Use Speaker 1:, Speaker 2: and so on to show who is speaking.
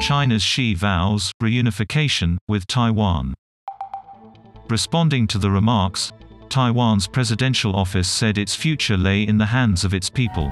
Speaker 1: China's Xi vows reunification with Taiwan. Responding to the remarks, Taiwan's presidential office said its future lay in the hands of its people.